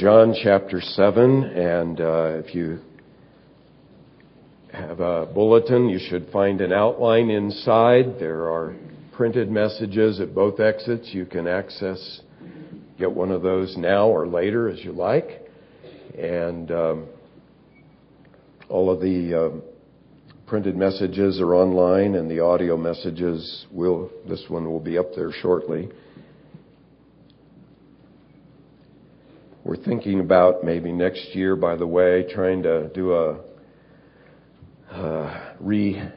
John chapter 7, and uh, if you have a bulletin, you should find an outline inside. There are printed messages at both exits. You can access, get one of those now or later as you like. And um, all of the um, printed messages are online, and the audio messages will, this one will be up there shortly. We're thinking about maybe next year, by the way, trying to do a uh, re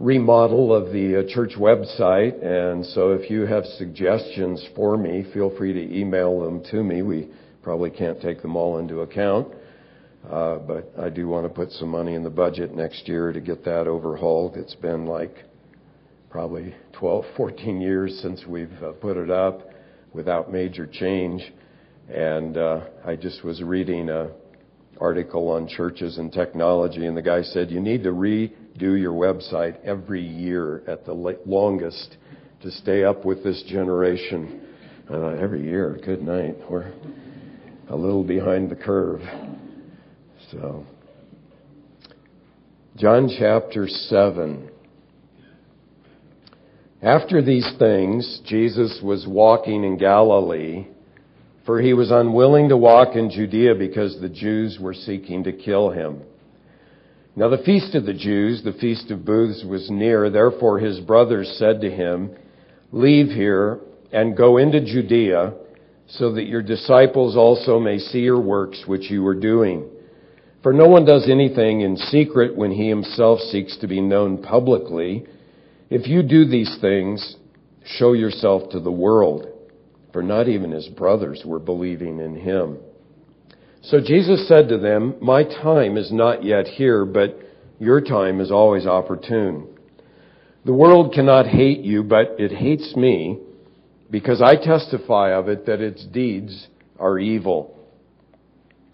remodel of the uh, church website. And so if you have suggestions for me, feel free to email them to me. We probably can't take them all into account. Uh, but I do want to put some money in the budget next year to get that overhauled. It's been like probably 12, 14 years since we've uh, put it up without major change. And uh, I just was reading a article on churches and technology, and the guy said you need to redo your website every year at the longest to stay up with this generation. Uh, every year, good night. We're a little behind the curve. So, John chapter 7. After these things, Jesus was walking in Galilee for he was unwilling to walk in Judea because the Jews were seeking to kill him. Now the feast of the Jews, the feast of booths, was near. Therefore his brothers said to him, Leave here and go into Judea, so that your disciples also may see your works which you are doing. For no one does anything in secret when he himself seeks to be known publicly. If you do these things, show yourself to the world for not even his brothers were believing in him. So Jesus said to them, My time is not yet here, but your time is always opportune. The world cannot hate you, but it hates me because I testify of it that its deeds are evil.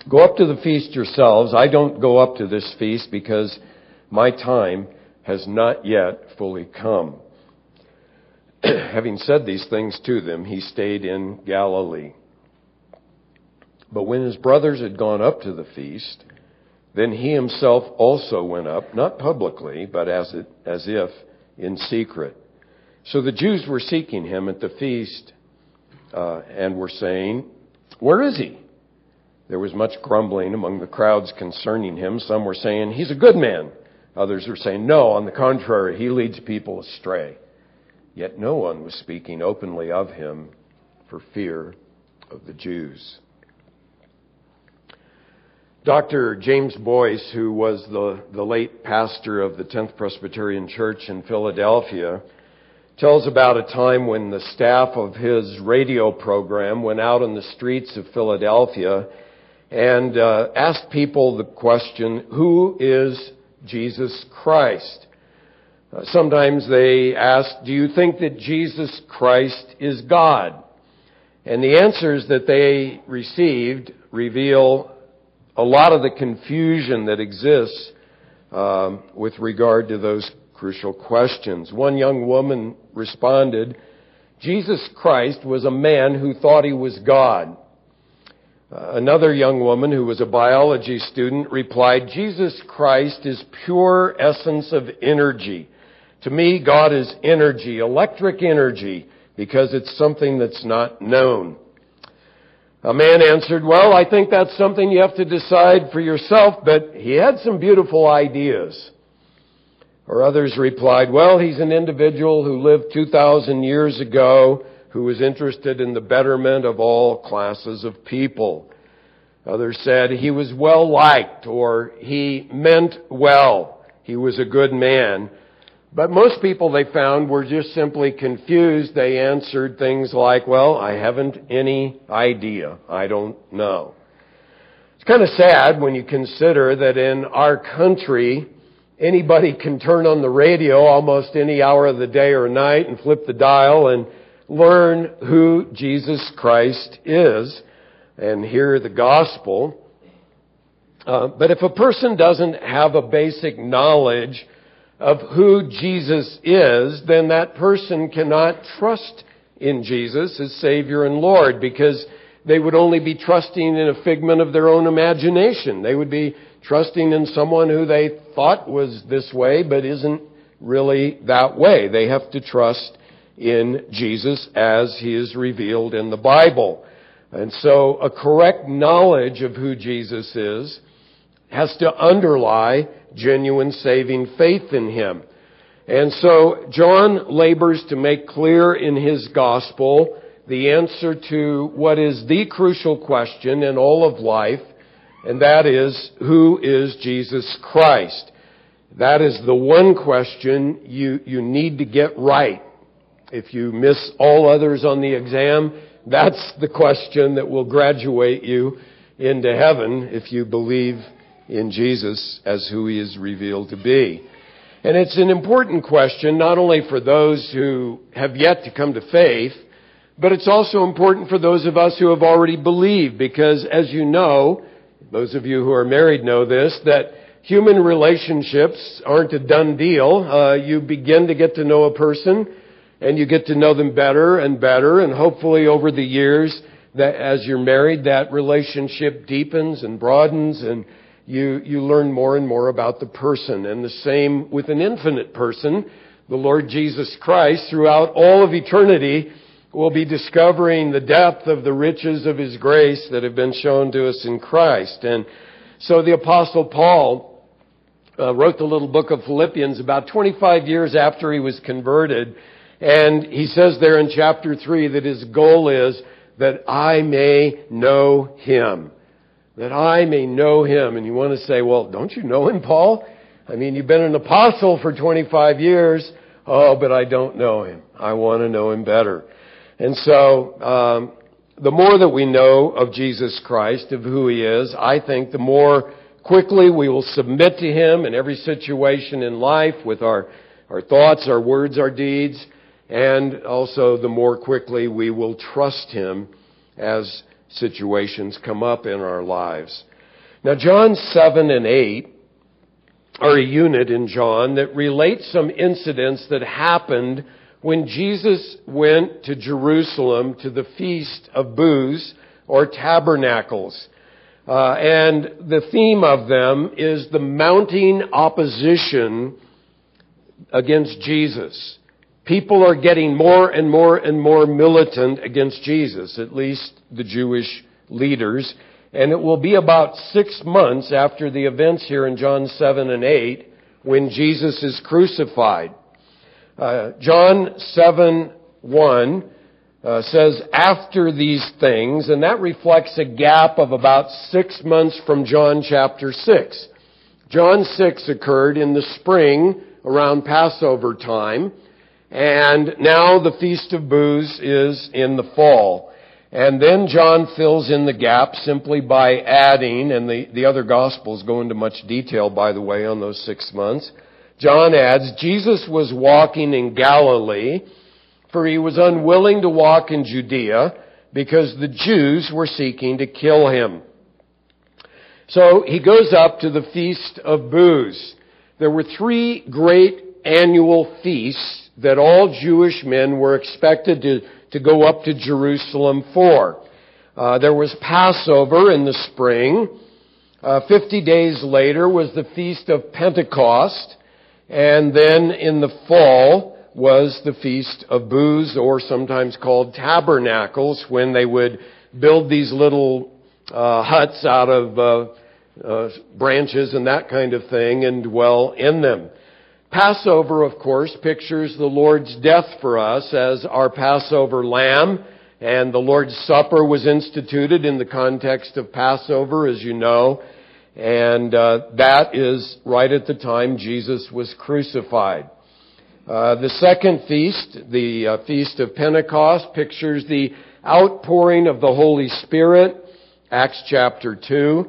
Go up to the feast yourselves. I don't go up to this feast because my time has not yet fully come. having said these things to them, he stayed in Galilee. But when his brothers had gone up to the feast, then he himself also went up, not publicly, but as, it, as if in secret. So the Jews were seeking him at the feast uh, and were saying, Where is he? There was much grumbling among the crowds concerning him. Some were saying, He's a good man. Others were saying, No, on the contrary, he leads people astray. Yet no one was speaking openly of him for fear of the Jews. Dr. James Boice, who was the, the late pastor of the 10th Presbyterian Church in Philadelphia, tells about a time when the staff of his radio program went out on the streets of Philadelphia and uh, asked people the question, Who is Jesus Christ? Uh, sometimes they ask, do you think that Jesus Christ is God? And the answers that they received reveal a lot of the confusion that exists um, with regard to those crucial questions. One young woman responded, Jesus Christ was a man who thought he was God. Uh, another young woman who was a biology student replied, Jesus Christ is pure essence of energy. To me, God is energy, electric energy, because it's something that's not known. A man answered, well, I think that's something you have to decide for yourself, but he had some beautiful ideas. Or others replied, well, he's an individual who lived 2,000 years ago who was interested in the betterment of all classes of people. Others said he was well liked or he meant well. He was a good man. But most people they found were just simply confused. They answered things like, well, I haven't any idea. I don't know. It's kind of sad when you consider that in our country, anybody can turn on the radio almost any hour of the day or night and flip the dial and learn who Jesus Christ is and hear the gospel. Uh, but if a person doesn't have a basic knowledge of who Jesus is, then that person cannot trust in Jesus as Savior and Lord because they would only be trusting in a figment of their own imagination. They would be trusting in someone who they thought was this way, but isn't really that way. They have to trust in Jesus as he is revealed in the Bible. And so a correct knowledge of who Jesus is has to underlie genuine saving faith in him. And so John labors to make clear in his gospel the answer to what is the crucial question in all of life, and that is, who is Jesus Christ? That is the one question you, you need to get right. If you miss all others on the exam, that's the question that will graduate you into heaven if you believe in Jesus as who he is revealed to be. And it's an important question not only for those who have yet to come to faith, but it's also important for those of us who have already believed because as you know, those of you who are married know this, that human relationships aren't a done deal. Uh, you begin to get to know a person and you get to know them better and better and hopefully over the years that as you're married that relationship deepens and broadens and you, you learn more and more about the person. And the same with an infinite person, the Lord Jesus Christ, throughout all of eternity, will be discovering the depth of the riches of His grace that have been shown to us in Christ. And so the Apostle Paul uh, wrote the little book of Philippians about 25 years after he was converted. And he says there in chapter 3 that his goal is that I may know Him that I may know him. And you want to say, well, don't you know him, Paul? I mean, you've been an apostle for 25 years. Oh, but I don't know him. I want to know him better. And so, um, the more that we know of Jesus Christ, of who he is, I think the more quickly we will submit to him in every situation in life with our, our thoughts, our words, our deeds, and also the more quickly we will trust him as situations come up in our lives. Now, John 7 and 8 are a unit in John that relates some incidents that happened when Jesus went to Jerusalem to the Feast of Booths or Tabernacles. Uh, and the theme of them is the mounting opposition against Jesus people are getting more and more and more militant against Jesus, at least the Jewish leaders. And it will be about six months after the events here in John 7 and 8 when Jesus is crucified. Uh, John 7 1 uh, says, after these things, and that reflects a gap of about six months from John chapter 6. John 6 occurred in the spring around Passover time. And now the Feast of Booths is in the fall. And then John fills in the gap simply by adding, and the, the other Gospels go into much detail, by the way, on those six months. John adds, Jesus was walking in Galilee, for he was unwilling to walk in Judea, because the Jews were seeking to kill him. So he goes up to the Feast of Booths. There were three great annual feasts that all Jewish men were expected to, to go up to Jerusalem for. Uh, there was Passover in the spring. Uh, 50 days later was the Feast of Pentecost. And then in the fall was the Feast of Booths, or sometimes called Tabernacles, when they would build these little uh, huts out of uh, uh, branches and that kind of thing and dwell in them. Passover, of course, pictures the Lord's death for us as our Passover lamb, and the Lord's Supper was instituted in the context of Passover, as you know, and uh, that is right at the time Jesus was crucified. Uh, the second feast, the uh, Feast of Pentecost, pictures the outpouring of the Holy Spirit, Acts chapter 2.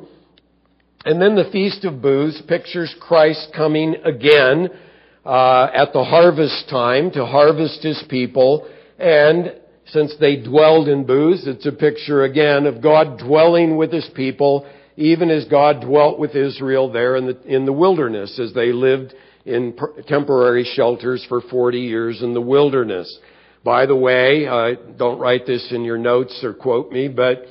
And then the Feast of Booths pictures Christ coming again uh, at the harvest time to harvest his people. And since they dwelled in booths, it's a picture again of God dwelling with his people, even as God dwelt with Israel there in the, in the wilderness as they lived in temporary shelters for 40 years in the wilderness. By the way, uh, don't write this in your notes or quote me, but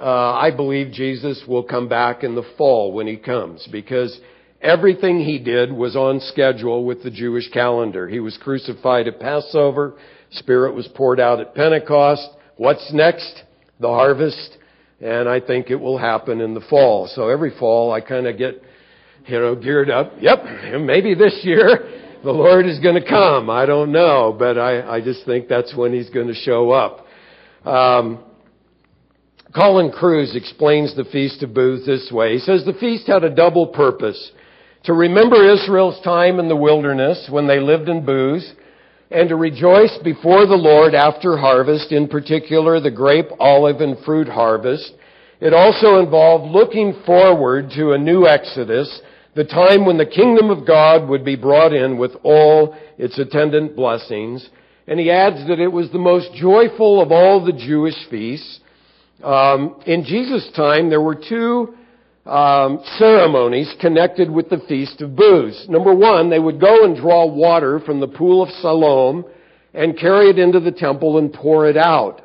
uh, I believe Jesus will come back in the fall when he comes because everything he did was on schedule with the Jewish calendar. He was crucified at Passover. Spirit was poured out at Pentecost. What's next? The harvest. And I think it will happen in the fall. So every fall I kind of get, you know, geared up. Yep, maybe this year the Lord is going to come. I don't know, but I, I just think that's when He's going to show up. Um, Colin Kruse explains the Feast of Booths this way. He says the feast had a double purpose. To remember Israel's time in the wilderness when they lived in booths, and to rejoice before the Lord after harvest, in particular the grape, olive, and fruit harvest. It also involved looking forward to a new Exodus the time when the kingdom of God would be brought in with all its attendant blessings. And he adds that it was the most joyful of all the Jewish feasts. Um, in Jesus' time, there were two um, ceremonies connected with the Feast of Booths. Number one, they would go and draw water from the pool of Siloam and carry it into the temple and pour it out.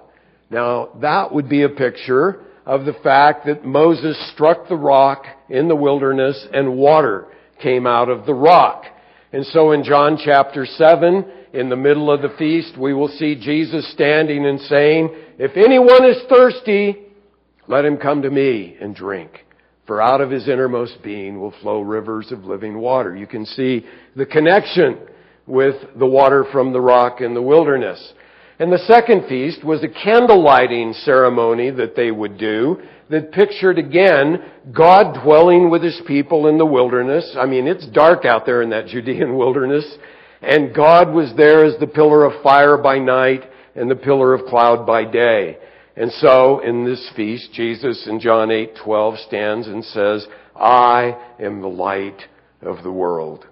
Now, that would be a picture of the fact that Moses struck the rock in the wilderness and water came out of the rock. And so in John chapter 7, in the middle of the feast, we will see Jesus standing and saying, If anyone is thirsty, let him come to me and drink. For out of his innermost being will flow rivers of living water. You can see the connection with the water from the rock in the wilderness. And the second feast was a candle lighting ceremony that they would do that pictured again God dwelling with his people in the wilderness. I mean, it's dark out there in that Judean wilderness. And God was there as the pillar of fire by night and the pillar of cloud by day. And so in this feast, Jesus in John 8:12 stands and says, "I am the light of the world."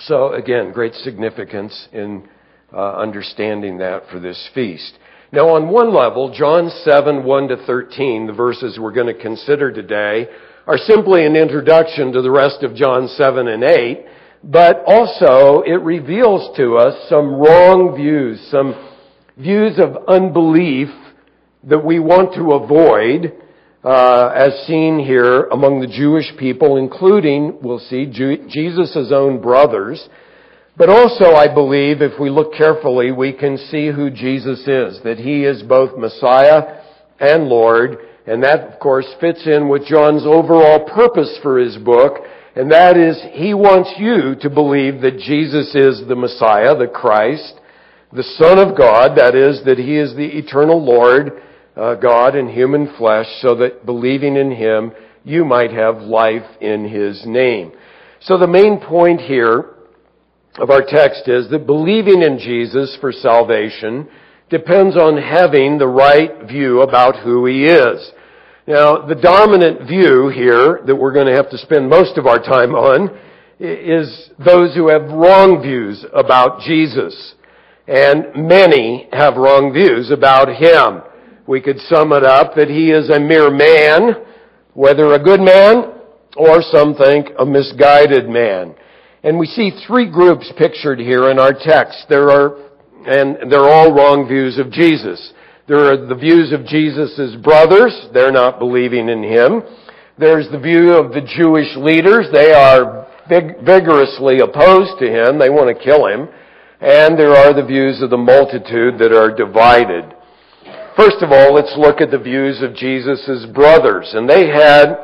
So again, great significance in uh, understanding that for this feast. Now on one level, John 7, 1 to 13, the verses we're going to consider today, are simply an introduction to the rest of John 7 and 8, but also it reveals to us some wrong views, some views of unbelief that we want to avoid, uh, as seen here among the Jewish people, including, we'll see, Jesus' own brothers, but also, I believe, if we look carefully, we can see who Jesus is, that He is both Messiah and Lord, and that, of course, fits in with John's overall purpose for his book, and that is, he wants you to believe that Jesus is the Messiah, the Christ, the Son of God, that is, that He is the eternal Lord, uh, God in human flesh, so that believing in Him, you might have life in His name. So the main point here of our text is that believing in Jesus for salvation depends on having the right view about who He is. Now, the dominant view here that we're going to have to spend most of our time on is those who have wrong views about Jesus. And many have wrong views about Him. We could sum it up that He is a mere man, whether a good man or some think a misguided man. And we see three groups pictured here in our text. There are, and they're all wrong views of Jesus. There are the views of Jesus' brothers. They're not believing in Him. There's the view of the Jewish leaders. They are vigorously opposed to Him. They want to kill Him. And there are the views of the multitude that are divided. First of all, let's look at the views of Jesus' brothers. And they had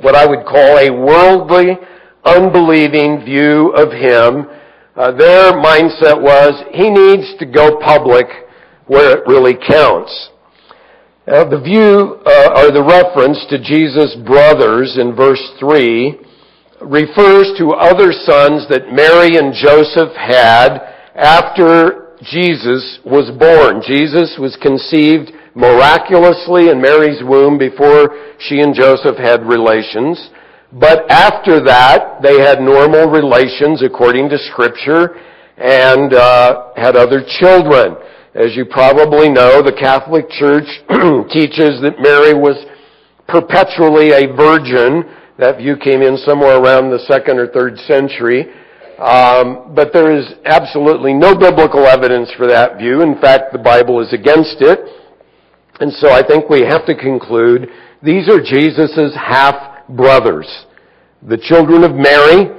what I would call a worldly unbelieving view of him. Uh, their mindset was he needs to go public where it really counts. The view uh, or the reference to Jesus' brothers in verse 3 refers to other sons that Mary and Joseph had after Jesus was born. Jesus was conceived miraculously in Mary's womb before she and Joseph had relations. But after that, they had normal relations according to Scripture and uh, had other children. As you probably know, the Catholic Church teaches that Mary was perpetually a virgin. That view came in somewhere around the second or third century. Um, but there is absolutely no biblical evidence for that view. In fact, the Bible is against it. And so I think we have to conclude these are Jesus' half brothers, the children of Mary,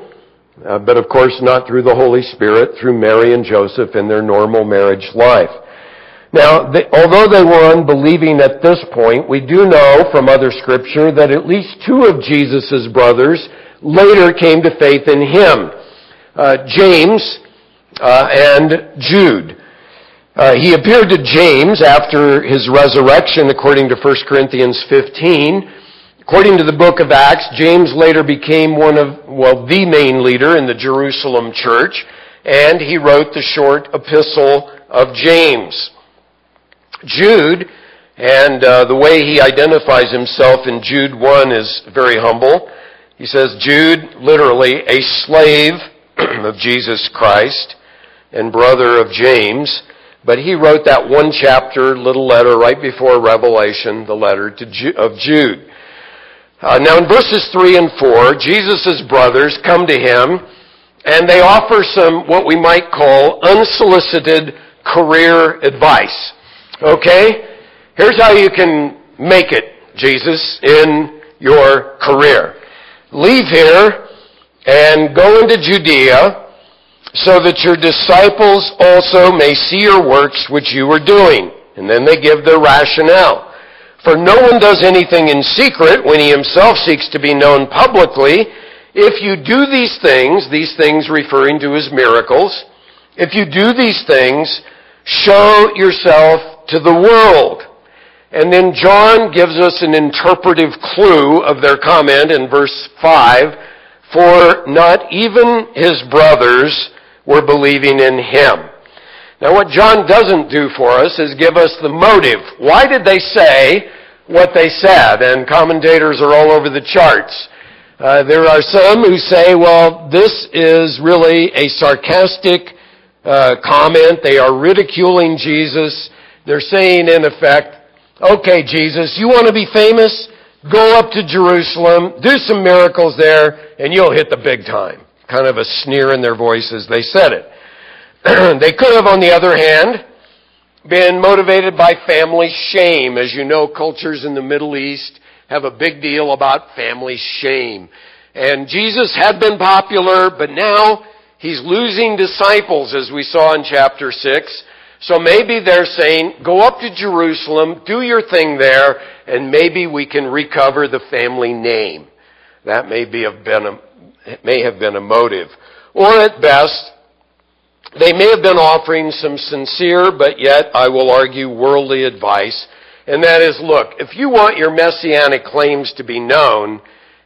uh, but of course not through the Holy Spirit, through Mary and Joseph in their normal marriage life. Now, they, although they were unbelieving at this point, we do know from other scripture that at least two of Jesus' brothers later came to faith in him. Uh, James uh, and Jude. Uh, he appeared to James after his resurrection according to 1 Corinthians 15. According to the book of Acts, James later became one of, well, the main leader in the Jerusalem church, and he wrote the short epistle of James. Jude, and uh, the way he identifies himself in Jude 1 is very humble. He says, Jude, literally, a slave of Jesus Christ and brother of James, but he wrote that one chapter, little letter right before Revelation, the letter Ju- of Jude. Uh, now in verses 3 and 4, Jesus' brothers come to him and they offer some, what we might call, unsolicited career advice. Okay? Here's how you can make it, Jesus, in your career. Leave here and go into Judea so that your disciples also may see your works which you are doing. And then they give their rationale. For no one does anything in secret when he himself seeks to be known publicly. If you do these things, these things referring to his miracles, if you do these things, show yourself to the world. And then John gives us an interpretive clue of their comment in verse 5, for not even his brothers were believing in him. Now what John doesn't do for us is give us the motive. Why did they say what they said? And commentators are all over the charts. Uh, there are some who say, well, this is really a sarcastic uh, comment. They are ridiculing Jesus. They're saying, in effect, okay, Jesus, you want to be famous? Go up to Jerusalem, do some miracles there, and you'll hit the big time. Kind of a sneer in their voice as they said it. they could have, on the other hand, been motivated by family shame. As you know, cultures in the Middle East have a big deal about family shame. And Jesus had been popular, but now he's losing disciples, as we saw in chapter 6. So maybe they're saying, go up to Jerusalem, do your thing there, and maybe we can recover the family name. That may be have been a, may have been a motive. Or at best, they may have been offering some sincere, but yet, I will argue, worldly advice. And that is, look, if you want your messianic claims to be known,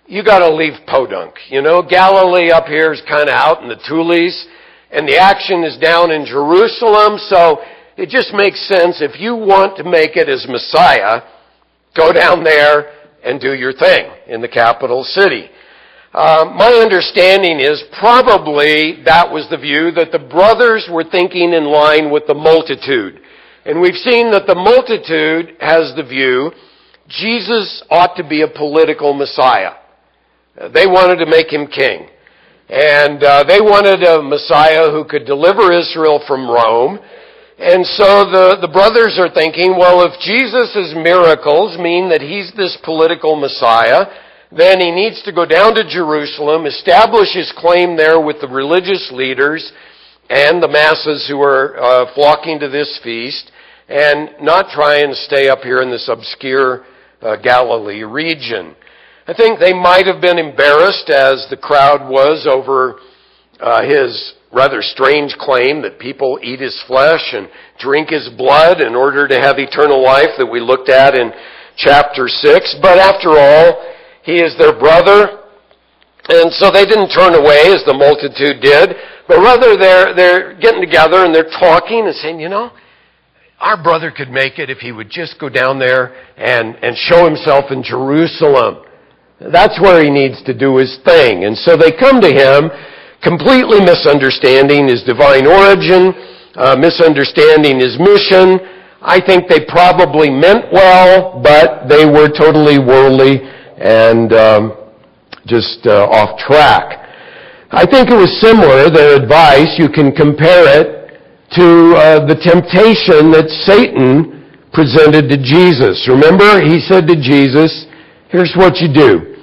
you gotta leave Podunk. You know, Galilee up here is kinda out in the Tules and the action is down in Jerusalem, so it just makes sense if you want to make it as Messiah, go down there and do your thing in the capital city. Uh, my understanding is probably that was the view that the brothers were thinking in line with the multitude. And we've seen that the multitude has the view Jesus ought to be a political Messiah. They wanted to make him king. And uh, they wanted a Messiah who could deliver Israel from Rome. And so the, the brothers are thinking, well, if Jesus' miracles mean that he's this political Messiah, then he needs to go down to Jerusalem, establish his claim there with the religious leaders and the masses who are uh, flocking to this feast, and not try and stay up here in this obscure uh, Galilee region. I think they might have been embarrassed as the crowd was over uh, his rather strange claim that people eat his flesh and drink his blood in order to have eternal life that we looked at in chapter 6. But after all, he is their brother. And so they didn't turn away as the multitude did, but rather they're, they're getting together and they're talking and saying, you know, our brother could make it if he would just go down there and, and show himself in Jerusalem. That's where he needs to do his thing. And so they come to him completely misunderstanding his divine origin, uh, misunderstanding his mission. I think they probably meant well, but they were totally worldly and um, just uh, off track. I think it was similar, their advice, you can compare it to uh, the temptation that Satan presented to Jesus. Remember, he said to Jesus, here's what you do.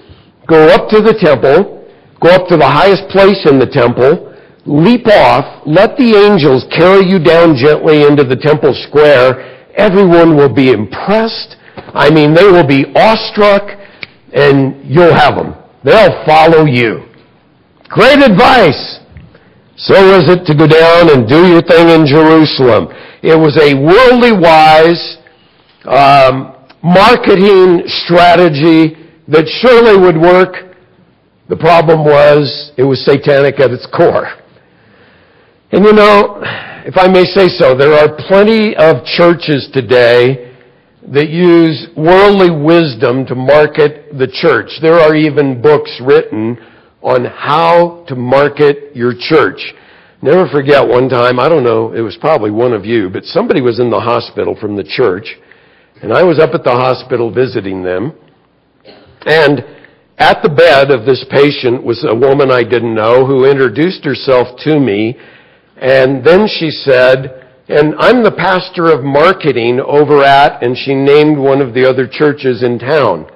Go up to the temple, go up to the highest place in the temple, leap off, let the angels carry you down gently into the temple square. Everyone will be impressed. I mean, they will be awestruck and you'll have them. They'll follow you. Great advice. So is it to go down and do your thing in Jerusalem. It was a worldly wise um, marketing strategy that surely would work. The problem was it was satanic at its core. And you know, if I may say so, there are plenty of churches today that use worldly wisdom to market the church. There are even books written on how to market your church. Never forget one time, I don't know, it was probably one of you, but somebody was in the hospital from the church, and I was up at the hospital visiting them, and at the bed of this patient was a woman I didn't know who introduced herself to me and then she said, and I'm the pastor of marketing over at, and she named one of the other churches in town.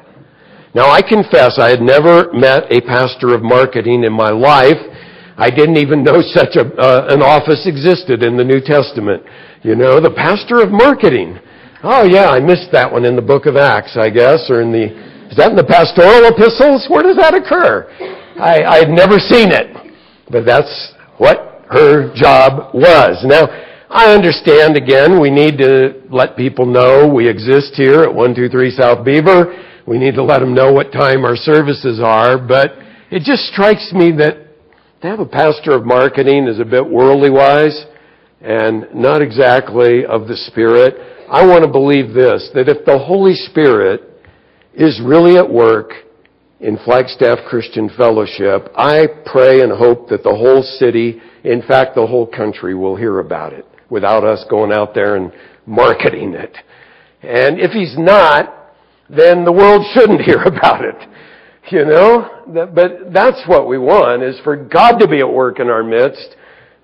Now I confess I had never met a pastor of marketing in my life. I didn't even know such a, uh, an office existed in the New Testament. You know, the pastor of marketing. Oh yeah, I missed that one in the book of Acts, I guess, or in the, is that in the pastoral epistles? Where does that occur? I, I had never seen it. But that's what her job was. Now, I understand again, we need to let people know we exist here at 123 South Beaver. We need to let them know what time our services are, but it just strikes me that to have a pastor of marketing is a bit worldly wise and not exactly of the Spirit. I want to believe this, that if the Holy Spirit is really at work in Flagstaff Christian Fellowship, I pray and hope that the whole city in fact, the whole country will hear about it without us going out there and marketing it. And if he's not, then the world shouldn't hear about it. You know? But that's what we want, is for God to be at work in our midst,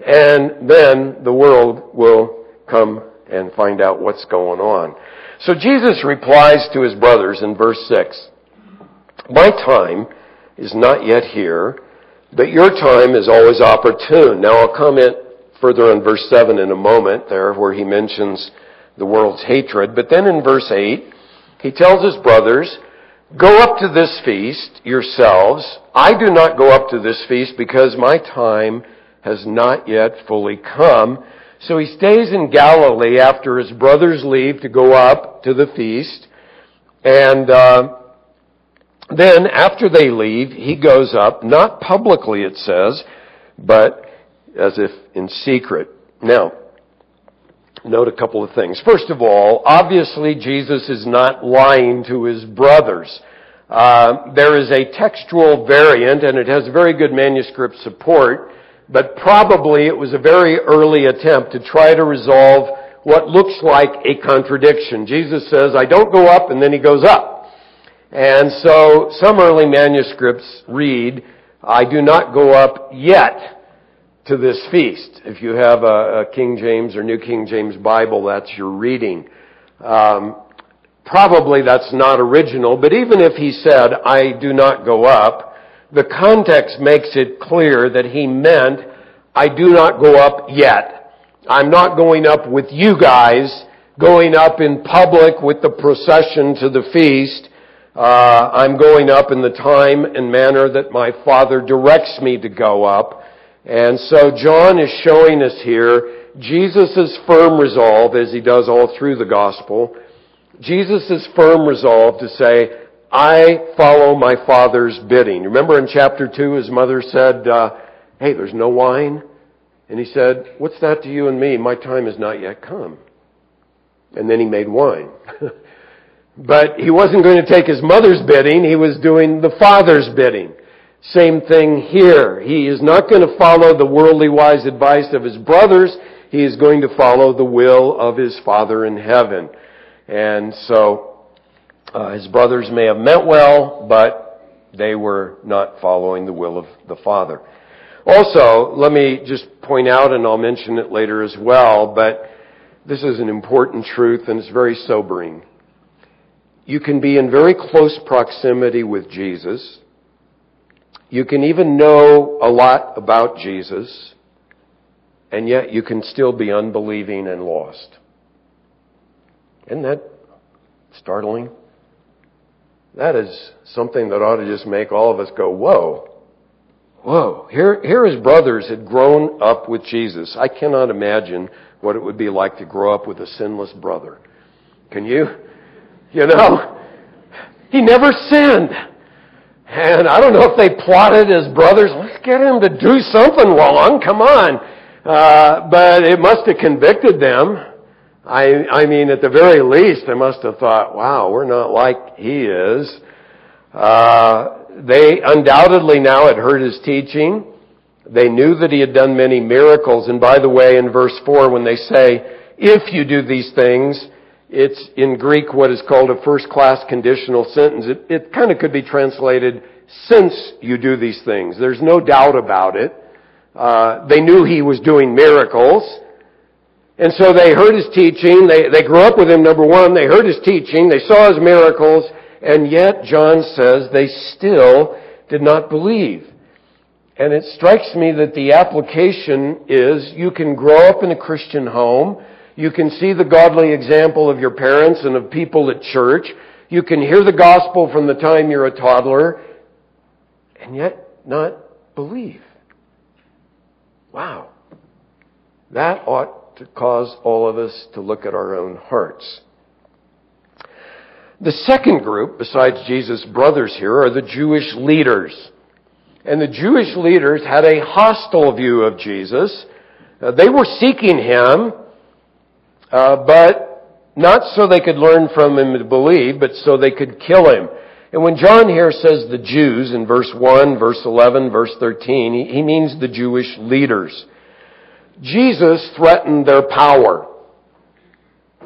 and then the world will come and find out what's going on. So Jesus replies to his brothers in verse 6. My time is not yet here, but your time is always opportune. Now I'll comment further on verse 7 in a moment there where he mentions the world's hatred. But then in verse 8, he tells his brothers, Go up to this feast yourselves. I do not go up to this feast because my time has not yet fully come. So he stays in Galilee after his brothers leave to go up to the feast. And uh, then, after they leave, he goes up, not publicly it says, but as if in secret. Now, note a couple of things. First of all, obviously Jesus is not lying to his brothers. Uh, there is a textual variant, and it has very good manuscript support, but probably it was a very early attempt to try to resolve what looks like a contradiction. Jesus says, I don't go up, and then he goes up. And so some early manuscripts read, I do not go up yet to this feast. If you have a, a King James or New King James Bible, that's your reading. Um, probably that's not original, but even if he said, I do not go up, the context makes it clear that he meant, I do not go up yet. I'm not going up with you guys, going up in public with the procession to the feast. Uh, I'm going up in the time and manner that my Father directs me to go up. And so John is showing us here Jesus' firm resolve, as he does all through the gospel, Jesus' firm resolve to say, I follow my Father's bidding. Remember in chapter 2, his mother said, uh, hey, there's no wine? And he said, what's that to you and me? My time has not yet come. And then he made wine. But he wasn't going to take his mother's bidding, he was doing the father's bidding. Same thing here. He is not going to follow the worldly wise advice of his brothers. He is going to follow the will of his Father in heaven. And so, uh, his brothers may have meant well, but they were not following the will of the Father. Also, let me just point out, and I'll mention it later as well, but this is an important truth and it's very sobering. You can be in very close proximity with Jesus. You can even know a lot about Jesus, and yet you can still be unbelieving and lost. Isn't that startling? That is something that ought to just make all of us go, whoa. Whoa. Here, here his brothers had grown up with Jesus. I cannot imagine what it would be like to grow up with a sinless brother. Can you? You know? He never sinned. And I don't know if they plotted as brothers, let's get him to do something wrong, come on. Uh, but it must have convicted them. I, I mean, at the very least, they must have thought, wow, we're not like he is. Uh, they undoubtedly now had heard his teaching. They knew that he had done many miracles. And by the way, in verse 4, when they say, if you do these things, it's in Greek what is called a first class conditional sentence. It, it kind of could be translated, since you do these things. There's no doubt about it. Uh, they knew he was doing miracles. And so they heard his teaching. They, they grew up with him, number one. They heard his teaching. They saw his miracles. And yet, John says, they still did not believe. And it strikes me that the application is you can grow up in a Christian home. You can see the godly example of your parents and of people at church. You can hear the gospel from the time you're a toddler and yet not believe. Wow. That ought to cause all of us to look at our own hearts. The second group, besides Jesus' brothers here, are the Jewish leaders. And the Jewish leaders had a hostile view of Jesus. Uh, they were seeking him, uh, but not so they could learn from him to believe, but so they could kill him. And when John here says the Jews in verse 1, verse 11, verse 13, he, he means the Jewish leaders. Jesus threatened their power.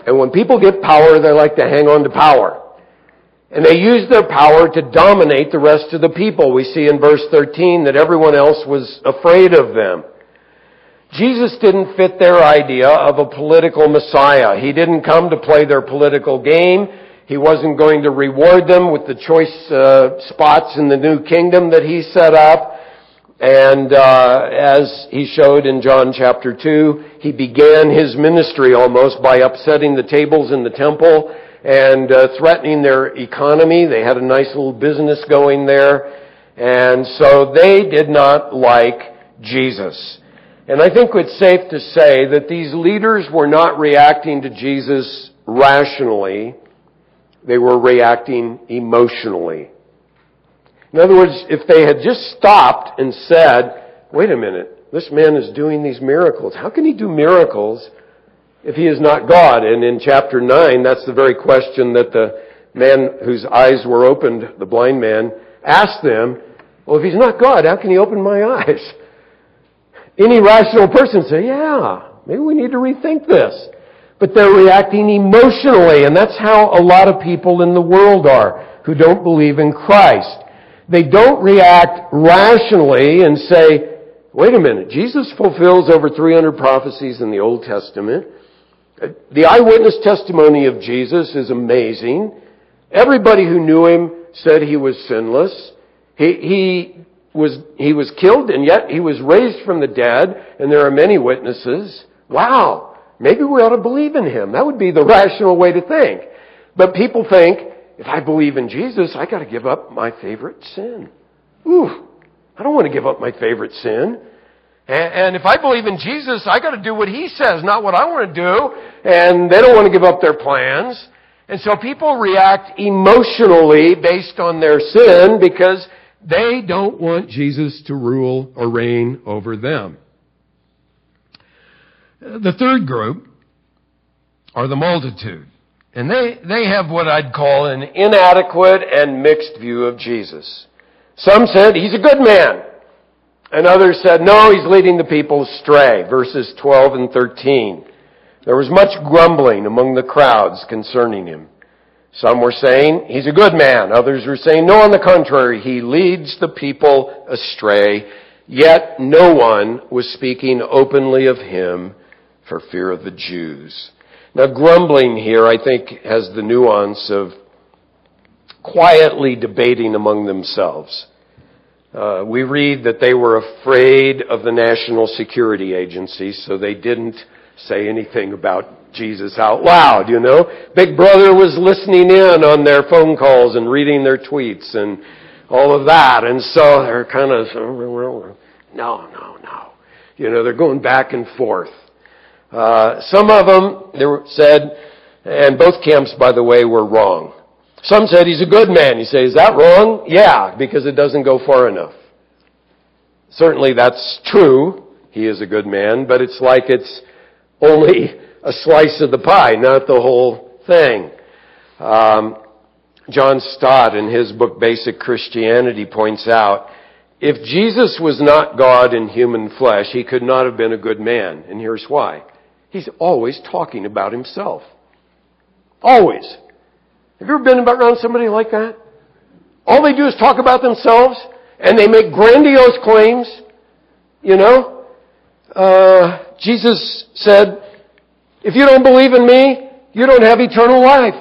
And when people get power, they like to hang on to power. And they used their power to dominate the rest of the people. We see in verse 13 that everyone else was afraid of them. Jesus didn't fit their idea of a political Messiah. He didn't come to play their political game. He wasn't going to reward them with the choice uh, spots in the new kingdom that he set up. And uh, as he showed in John chapter 2, he began his ministry almost by upsetting the tables in the temple and uh, threatening their economy. They had a nice little business going there. And so they did not like Jesus. And I think it's safe to say that these leaders were not reacting to Jesus rationally. They were reacting emotionally. In other words, if they had just stopped and said, wait a minute, this man is doing these miracles. How can he do miracles if he is not God? And in chapter 9, that's the very question that the man whose eyes were opened, the blind man, asked them, well, if he's not God, how can he open my eyes? Any rational person say, yeah, maybe we need to rethink this. But they're reacting emotionally, and that's how a lot of people in the world are who don't believe in Christ. They don't react rationally and say, wait a minute, Jesus fulfills over 300 prophecies in the Old Testament. The eyewitness testimony of Jesus is amazing. Everybody who knew him said he was sinless. He, he was, he was killed and yet he was raised from the dead and there are many witnesses. Wow. Maybe we ought to believe in him. That would be the rational way to think. But people think, if I believe in Jesus, I got to give up my favorite sin. Ooh, I don't want to give up my favorite sin. And, if I believe in Jesus, I got to do what He says, not what I want to do. And they don't want to give up their plans. And so people react emotionally based on their sin because they don't want Jesus to rule or reign over them. The third group are the multitude. And they, they have what I'd call an inadequate and mixed view of Jesus. Some said he's a good man. And others said, no, he's leading the people astray. Verses 12 and 13. There was much grumbling among the crowds concerning him. Some were saying, he's a good man. Others were saying, no, on the contrary, he leads the people astray. Yet no one was speaking openly of him for fear of the Jews. Now grumbling here, I think, has the nuance of quietly debating among themselves. Uh, we read that they were afraid of the National Security Agency, so they didn't say anything about Jesus out loud, you know. Big Brother was listening in on their phone calls and reading their tweets and all of that, and so they're kind of, no, no, no. You know, they're going back and forth. Uh, some of them, they said, and both camps, by the way, were wrong. Some said he's a good man. You say, is that wrong? Yeah, because it doesn't go far enough. Certainly that's true. He is a good man, but it's like it's only a slice of the pie, not the whole thing. Um, John Stott in his book Basic Christianity points out, if Jesus was not God in human flesh, he could not have been a good man. And here's why. He's always talking about himself. Always. Have you ever been around somebody like that? All they do is talk about themselves and they make grandiose claims. You know? Uh, Jesus said, if you don't believe in me, you don't have eternal life.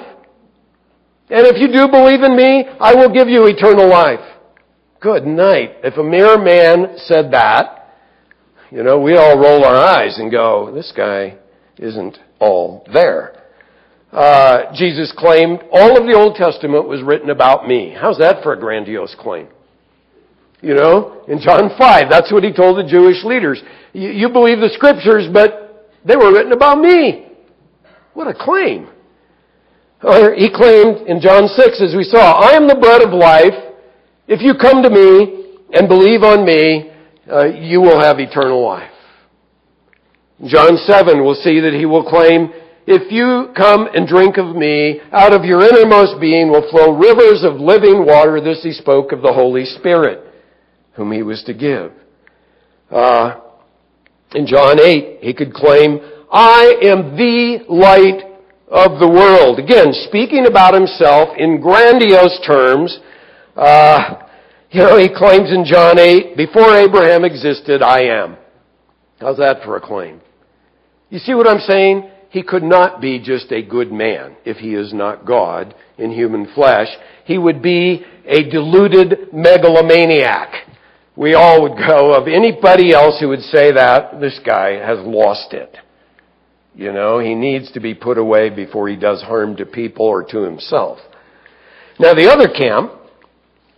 And if you do believe in me, I will give you eternal life. Good night. If a mere man said that, you know, we all roll our eyes and go, this guy isn't all there. Uh, Jesus claimed all of the Old Testament was written about me. How's that for a grandiose claim? You know, in John 5, that's what he told the Jewish leaders. You, believe the scriptures, but they were written about me. What a claim. He claimed in John 6, as we saw, I am the bread of life. If you come to me and believe on me, uh, you will have eternal life. John 7, we'll see that he will claim, if you come and drink of me, out of your innermost being will flow rivers of living water. This he spoke of the Holy Spirit, whom he was to give. Uh, in John 8, he could claim, I am the light of the world. Again, speaking about himself in grandiose terms, uh, you know, he claims in John 8, before Abraham existed, I am. How's that for a claim? You see what I'm saying? He could not be just a good man if he is not God in human flesh. He would be a deluded megalomaniac. We all would go of anybody else who would say that, this guy has lost it. You know, he needs to be put away before he does harm to people or to himself. Now the other camp,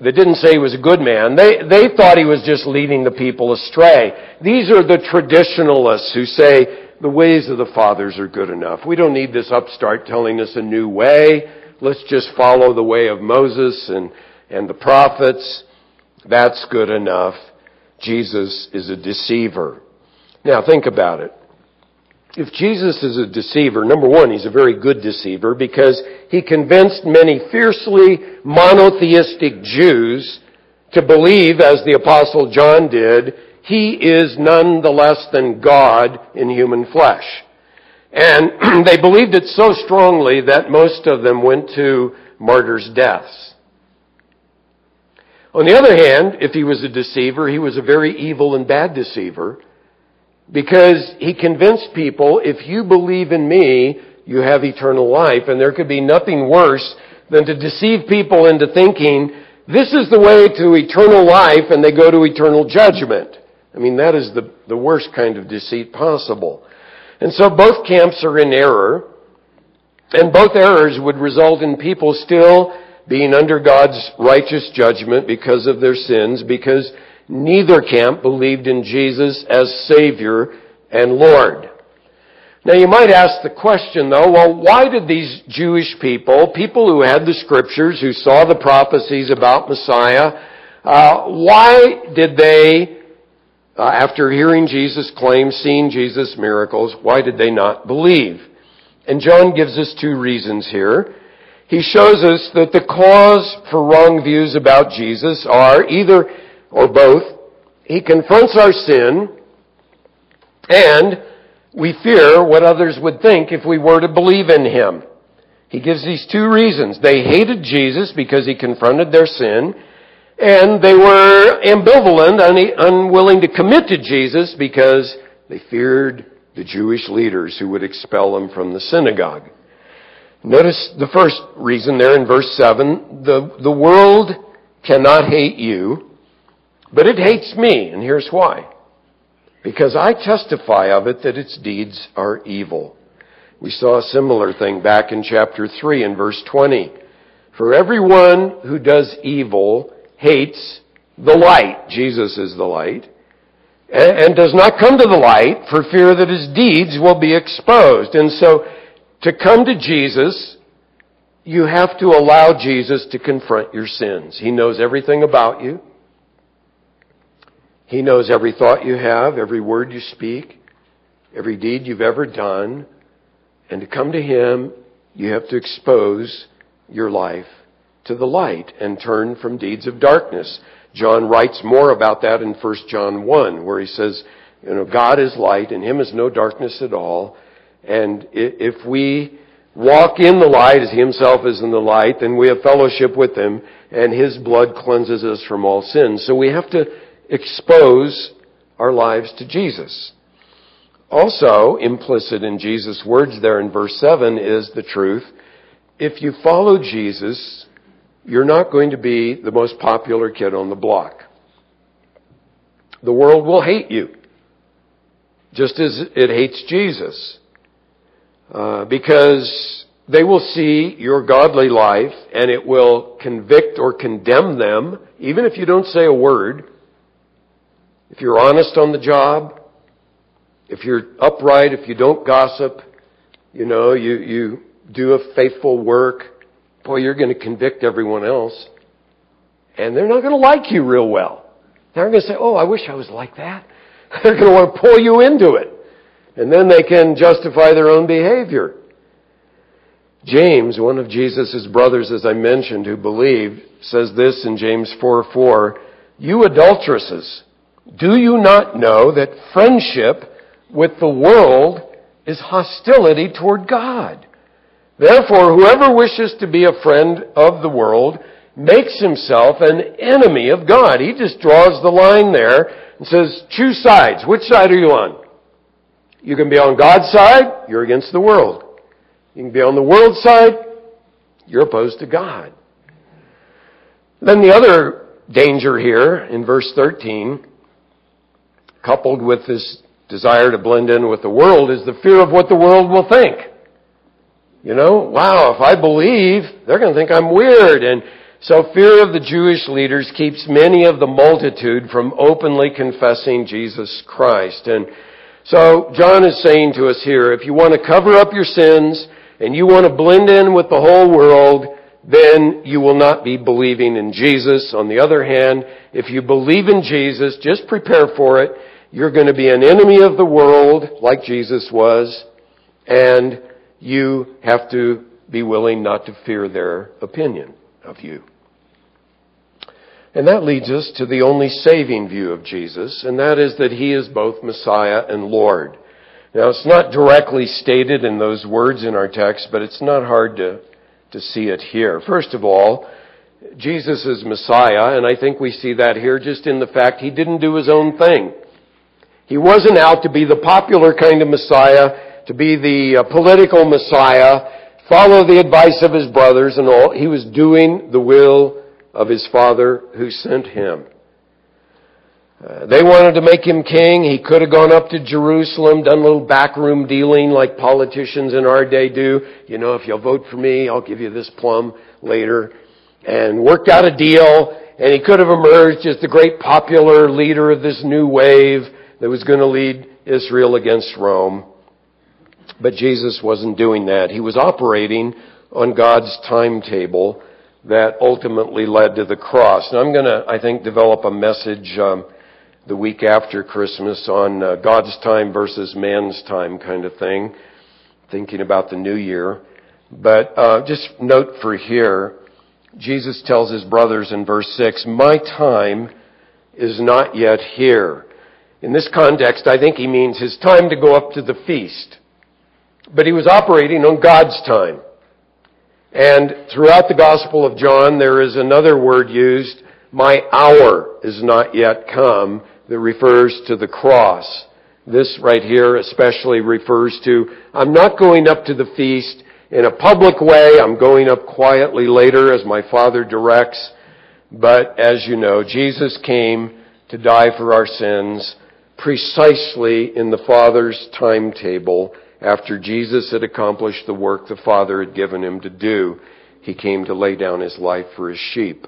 that didn't say he was a good man, they, they thought he was just leading the people astray. These are the traditionalists who say the ways of the fathers are good enough. We don't need this upstart telling us a new way. Let's just follow the way of Moses and, and the prophets. That's good enough. Jesus is a deceiver. Now think about it if Jesus is a deceiver, number one, he's a very good deceiver because he convinced many fiercely monotheistic Jews to believe, as the apostle John did, he is none the less than God in human flesh. And they believed it so strongly that most of them went to martyrs' deaths. On the other hand, if he was a deceiver, he was a very evil and bad deceiver because he convinced people, if you believe in me, you have eternal life. And there could be nothing worse than to deceive people into thinking, this is the way to eternal life, and they go to eternal judgment. I mean, that is the, the worst kind of deceit possible. And so both camps are in error, and both errors would result in people still being under God's righteous judgment because of their sins, because Neither camp believed in Jesus as Savior and Lord. Now you might ask the question though, well, why did these Jewish people, people who had the scriptures, who saw the prophecies about Messiah, uh, why did they, uh, after hearing Jesus claim, seeing Jesus' miracles, why did they not believe? And John gives us two reasons here. He shows us that the cause for wrong views about Jesus are either or both, he confronts our sin and we fear what others would think if we were to believe in him. He gives these two reasons. They hated Jesus because he confronted their sin, and they were ambivalent, unwilling to commit to Jesus because they feared the Jewish leaders who would expel them from the synagogue. Notice the first reason there in verse 7. The, the world cannot hate you, but it hates me, and here's why. Because I testify of it that its deeds are evil. We saw a similar thing back in chapter 3 in verse 20. For everyone who does evil hates the light. Jesus is the light. And does not come to the light for fear that his deeds will be exposed. And so, to come to Jesus, you have to allow Jesus to confront your sins. He knows everything about you. He knows every thought you have, every word you speak, every deed you've ever done. And to come to Him, you have to expose your life to the light and turn from deeds of darkness. John writes more about that in 1 John 1, where he says, you know, God is light, and Him is no darkness at all. And if we walk in the light as He Himself is in the light, then we have fellowship with Him, and His blood cleanses us from all sin. So we have to expose our lives to Jesus. Also, implicit in Jesus' words there in verse 7 is the truth. If you follow Jesus, you're not going to be the most popular kid on the block. The world will hate you, just as it hates Jesus, uh, because they will see your godly life and it will convict or condemn them, even if you don't say a word. If you're honest on the job, if you're upright, if you don't gossip, you know, you, you do a faithful work, boy, you're going to convict everyone else. And they're not going to like you real well. They're going to say, oh, I wish I was like that. They're going to want to pull you into it. And then they can justify their own behavior. James, one of Jesus' brothers, as I mentioned, who believed, says this in James 4 4, You adulteresses, do you not know that friendship with the world is hostility toward God? Therefore, whoever wishes to be a friend of the world makes himself an enemy of God. He just draws the line there and says, choose sides. Which side are you on? You can be on God's side, you're against the world. You can be on the world's side, you're opposed to God. Then the other danger here in verse 13, coupled with this desire to blend in with the world, is the fear of what the world will think. You know, wow, if I believe, they're going to think I'm weird. And so fear of the Jewish leaders keeps many of the multitude from openly confessing Jesus Christ. And so John is saying to us here, if you want to cover up your sins and you want to blend in with the whole world, then you will not be believing in Jesus. On the other hand, if you believe in Jesus, just prepare for it. You're going to be an enemy of the world, like Jesus was, and you have to be willing not to fear their opinion of you. And that leads us to the only saving view of Jesus, and that is that he is both Messiah and Lord. Now, it's not directly stated in those words in our text, but it's not hard to, to see it here. First of all, Jesus is Messiah, and I think we see that here just in the fact he didn't do his own thing. He wasn't out to be the popular kind of Messiah to be the uh, political Messiah, follow the advice of his brothers and all. He was doing the will of his Father who sent him. Uh, they wanted to make him king. He could have gone up to Jerusalem, done a little backroom dealing like politicians in our day do. You know, if you'll vote for me, I'll give you this plum later. And worked out a deal, and he could have emerged as the great popular leader of this new wave that was going to lead Israel against Rome. But Jesus wasn't doing that. He was operating on God's timetable that ultimately led to the cross. And I'm going to, I think, develop a message um, the week after Christmas on uh, God's time versus man's time kind of thing, thinking about the new year. But uh, just note for here, Jesus tells his brothers in verse 6, My time is not yet here. In this context, I think he means his time to go up to the feast. But he was operating on God's time. And throughout the Gospel of John, there is another word used, my hour is not yet come, that refers to the cross. This right here especially refers to, I'm not going up to the feast in a public way. I'm going up quietly later as my Father directs. But as you know, Jesus came to die for our sins precisely in the Father's timetable after Jesus had accomplished the work the Father had given him to do. He came to lay down his life for his sheep.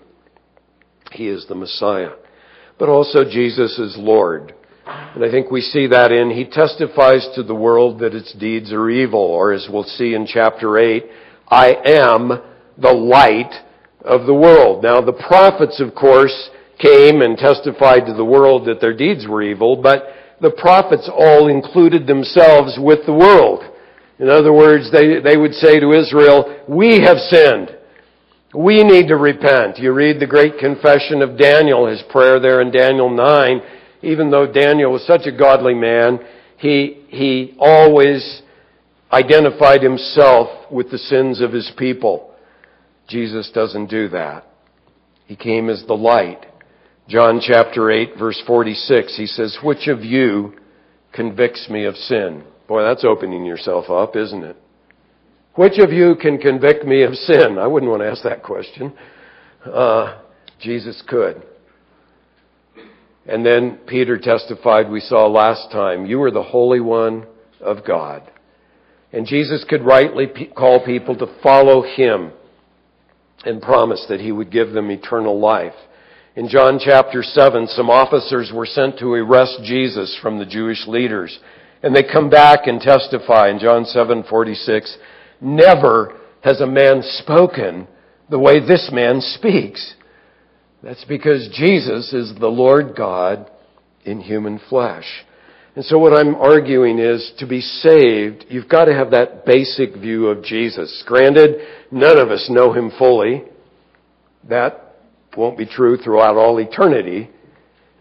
He is the Messiah. But also Jesus is Lord. And I think we see that in, he testifies to the world that its deeds are evil, or as we'll see in chapter 8, I am the light of the world. Now the prophets, of course, came and testified to the world that their deeds were evil, but the prophets all included themselves with the world. In other words, they, they would say to Israel, we have sinned. We need to repent. You read the great confession of Daniel, his prayer there in Daniel 9, even though Daniel was such a godly man, he, he always identified himself with the sins of his people. Jesus doesn't do that. He came as the light. John chapter 8 verse 46, he says, which of you convicts me of sin? Boy, that's opening yourself up, isn't it? Which of you can convict me of sin? I wouldn't want to ask that question. Uh, Jesus could. And then Peter testified, we saw last time, you are the Holy One of God. And Jesus could rightly call people to follow Him and promise that He would give them eternal life. In John chapter 7, some officers were sent to arrest Jesus from the Jewish leaders. And they come back and testify in John 7:46, never has a man spoken the way this man speaks. That's because Jesus is the Lord God in human flesh. And so what I'm arguing is to be saved, you've got to have that basic view of Jesus. Granted, none of us know him fully. That won't be true throughout all eternity.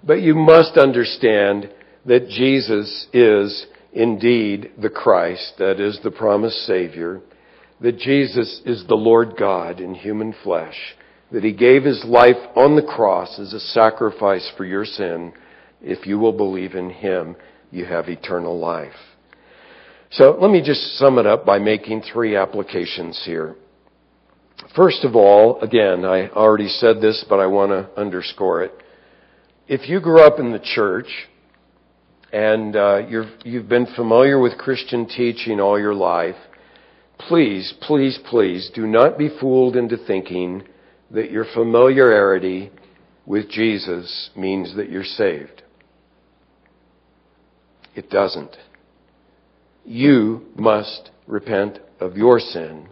But you must understand that Jesus is indeed the Christ, that is the promised Savior, that Jesus is the Lord God in human flesh, that he gave his life on the cross as a sacrifice for your sin. If you will believe in him, you have eternal life. So let me just sum it up by making three applications here. First of all, again, I already said this, but I want to underscore it. If you grew up in the church and uh, you have been familiar with Christian teaching all your life, please, please, please do not be fooled into thinking that your familiarity with Jesus means that you're saved. It doesn't. You must repent of your sin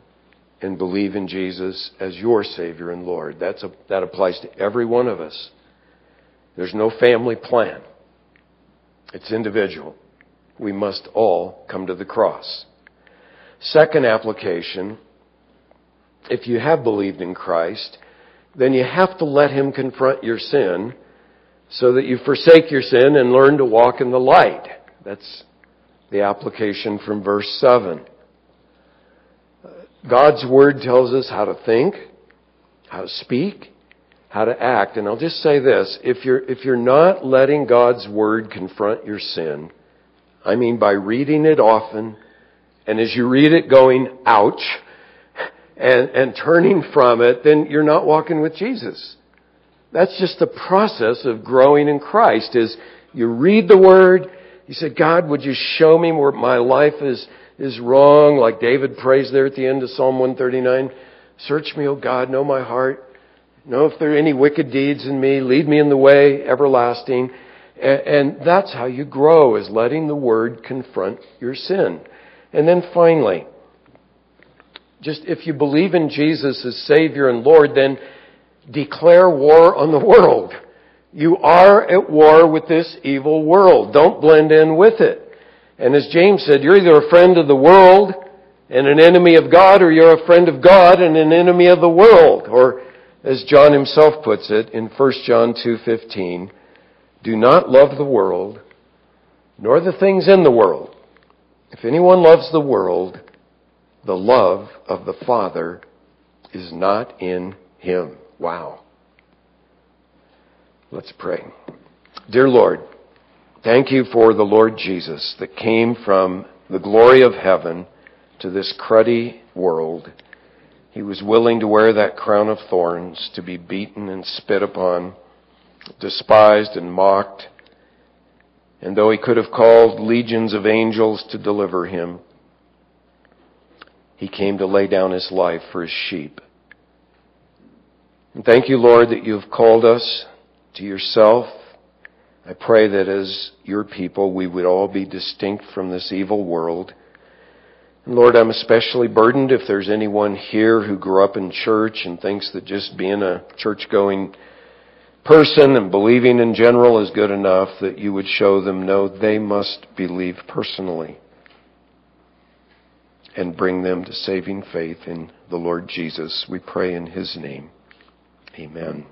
and believe in Jesus as your Savior and Lord. That's a, that applies to every one of us. There's no family plan. It's individual. We must all come to the cross. Second application, if you have believed in Christ, then you have to let Him confront your sin so that you forsake your sin and learn to walk in the light. That's the application from verse 7. God's Word tells us how to think, how to speak, how to act. And I'll just say this, if you're, if you're not letting God's Word confront your sin, I mean by reading it often, and as you read it going, ouch, and, and turning from it, then you're not walking with Jesus. That's just the process of growing in Christ is you read the Word, you say, God, would you show me where my life is, is wrong, like David prays there at the end of Psalm 139. Search me, O God, know my heart. Know if there are any wicked deeds in me. Lead me in the way everlasting. And, that's how you grow, is letting the Word confront your sin. And then finally, just if you believe in Jesus as Savior and Lord, then declare war on the world. You are at war with this evil world. Don't blend in with it. And as James said, you're either a friend of the world and an enemy of God, or you're a friend of God and an enemy of the world. Or as John himself puts it in 1 John 2:15, do not love the world nor the things in the world. If anyone loves the world, the love of the Father is not in him. Wow. Let's pray. Dear Lord, Thank you for the Lord Jesus that came from the glory of heaven to this cruddy world. He was willing to wear that crown of thorns, to be beaten and spit upon, despised and mocked. And though he could have called legions of angels to deliver him, he came to lay down his life for his sheep. And thank you, Lord, that you've called us to yourself. I pray that as your people, we would all be distinct from this evil world. And Lord, I'm especially burdened if there's anyone here who grew up in church and thinks that just being a church going person and believing in general is good enough, that you would show them no, they must believe personally and bring them to saving faith in the Lord Jesus. We pray in His name. Amen.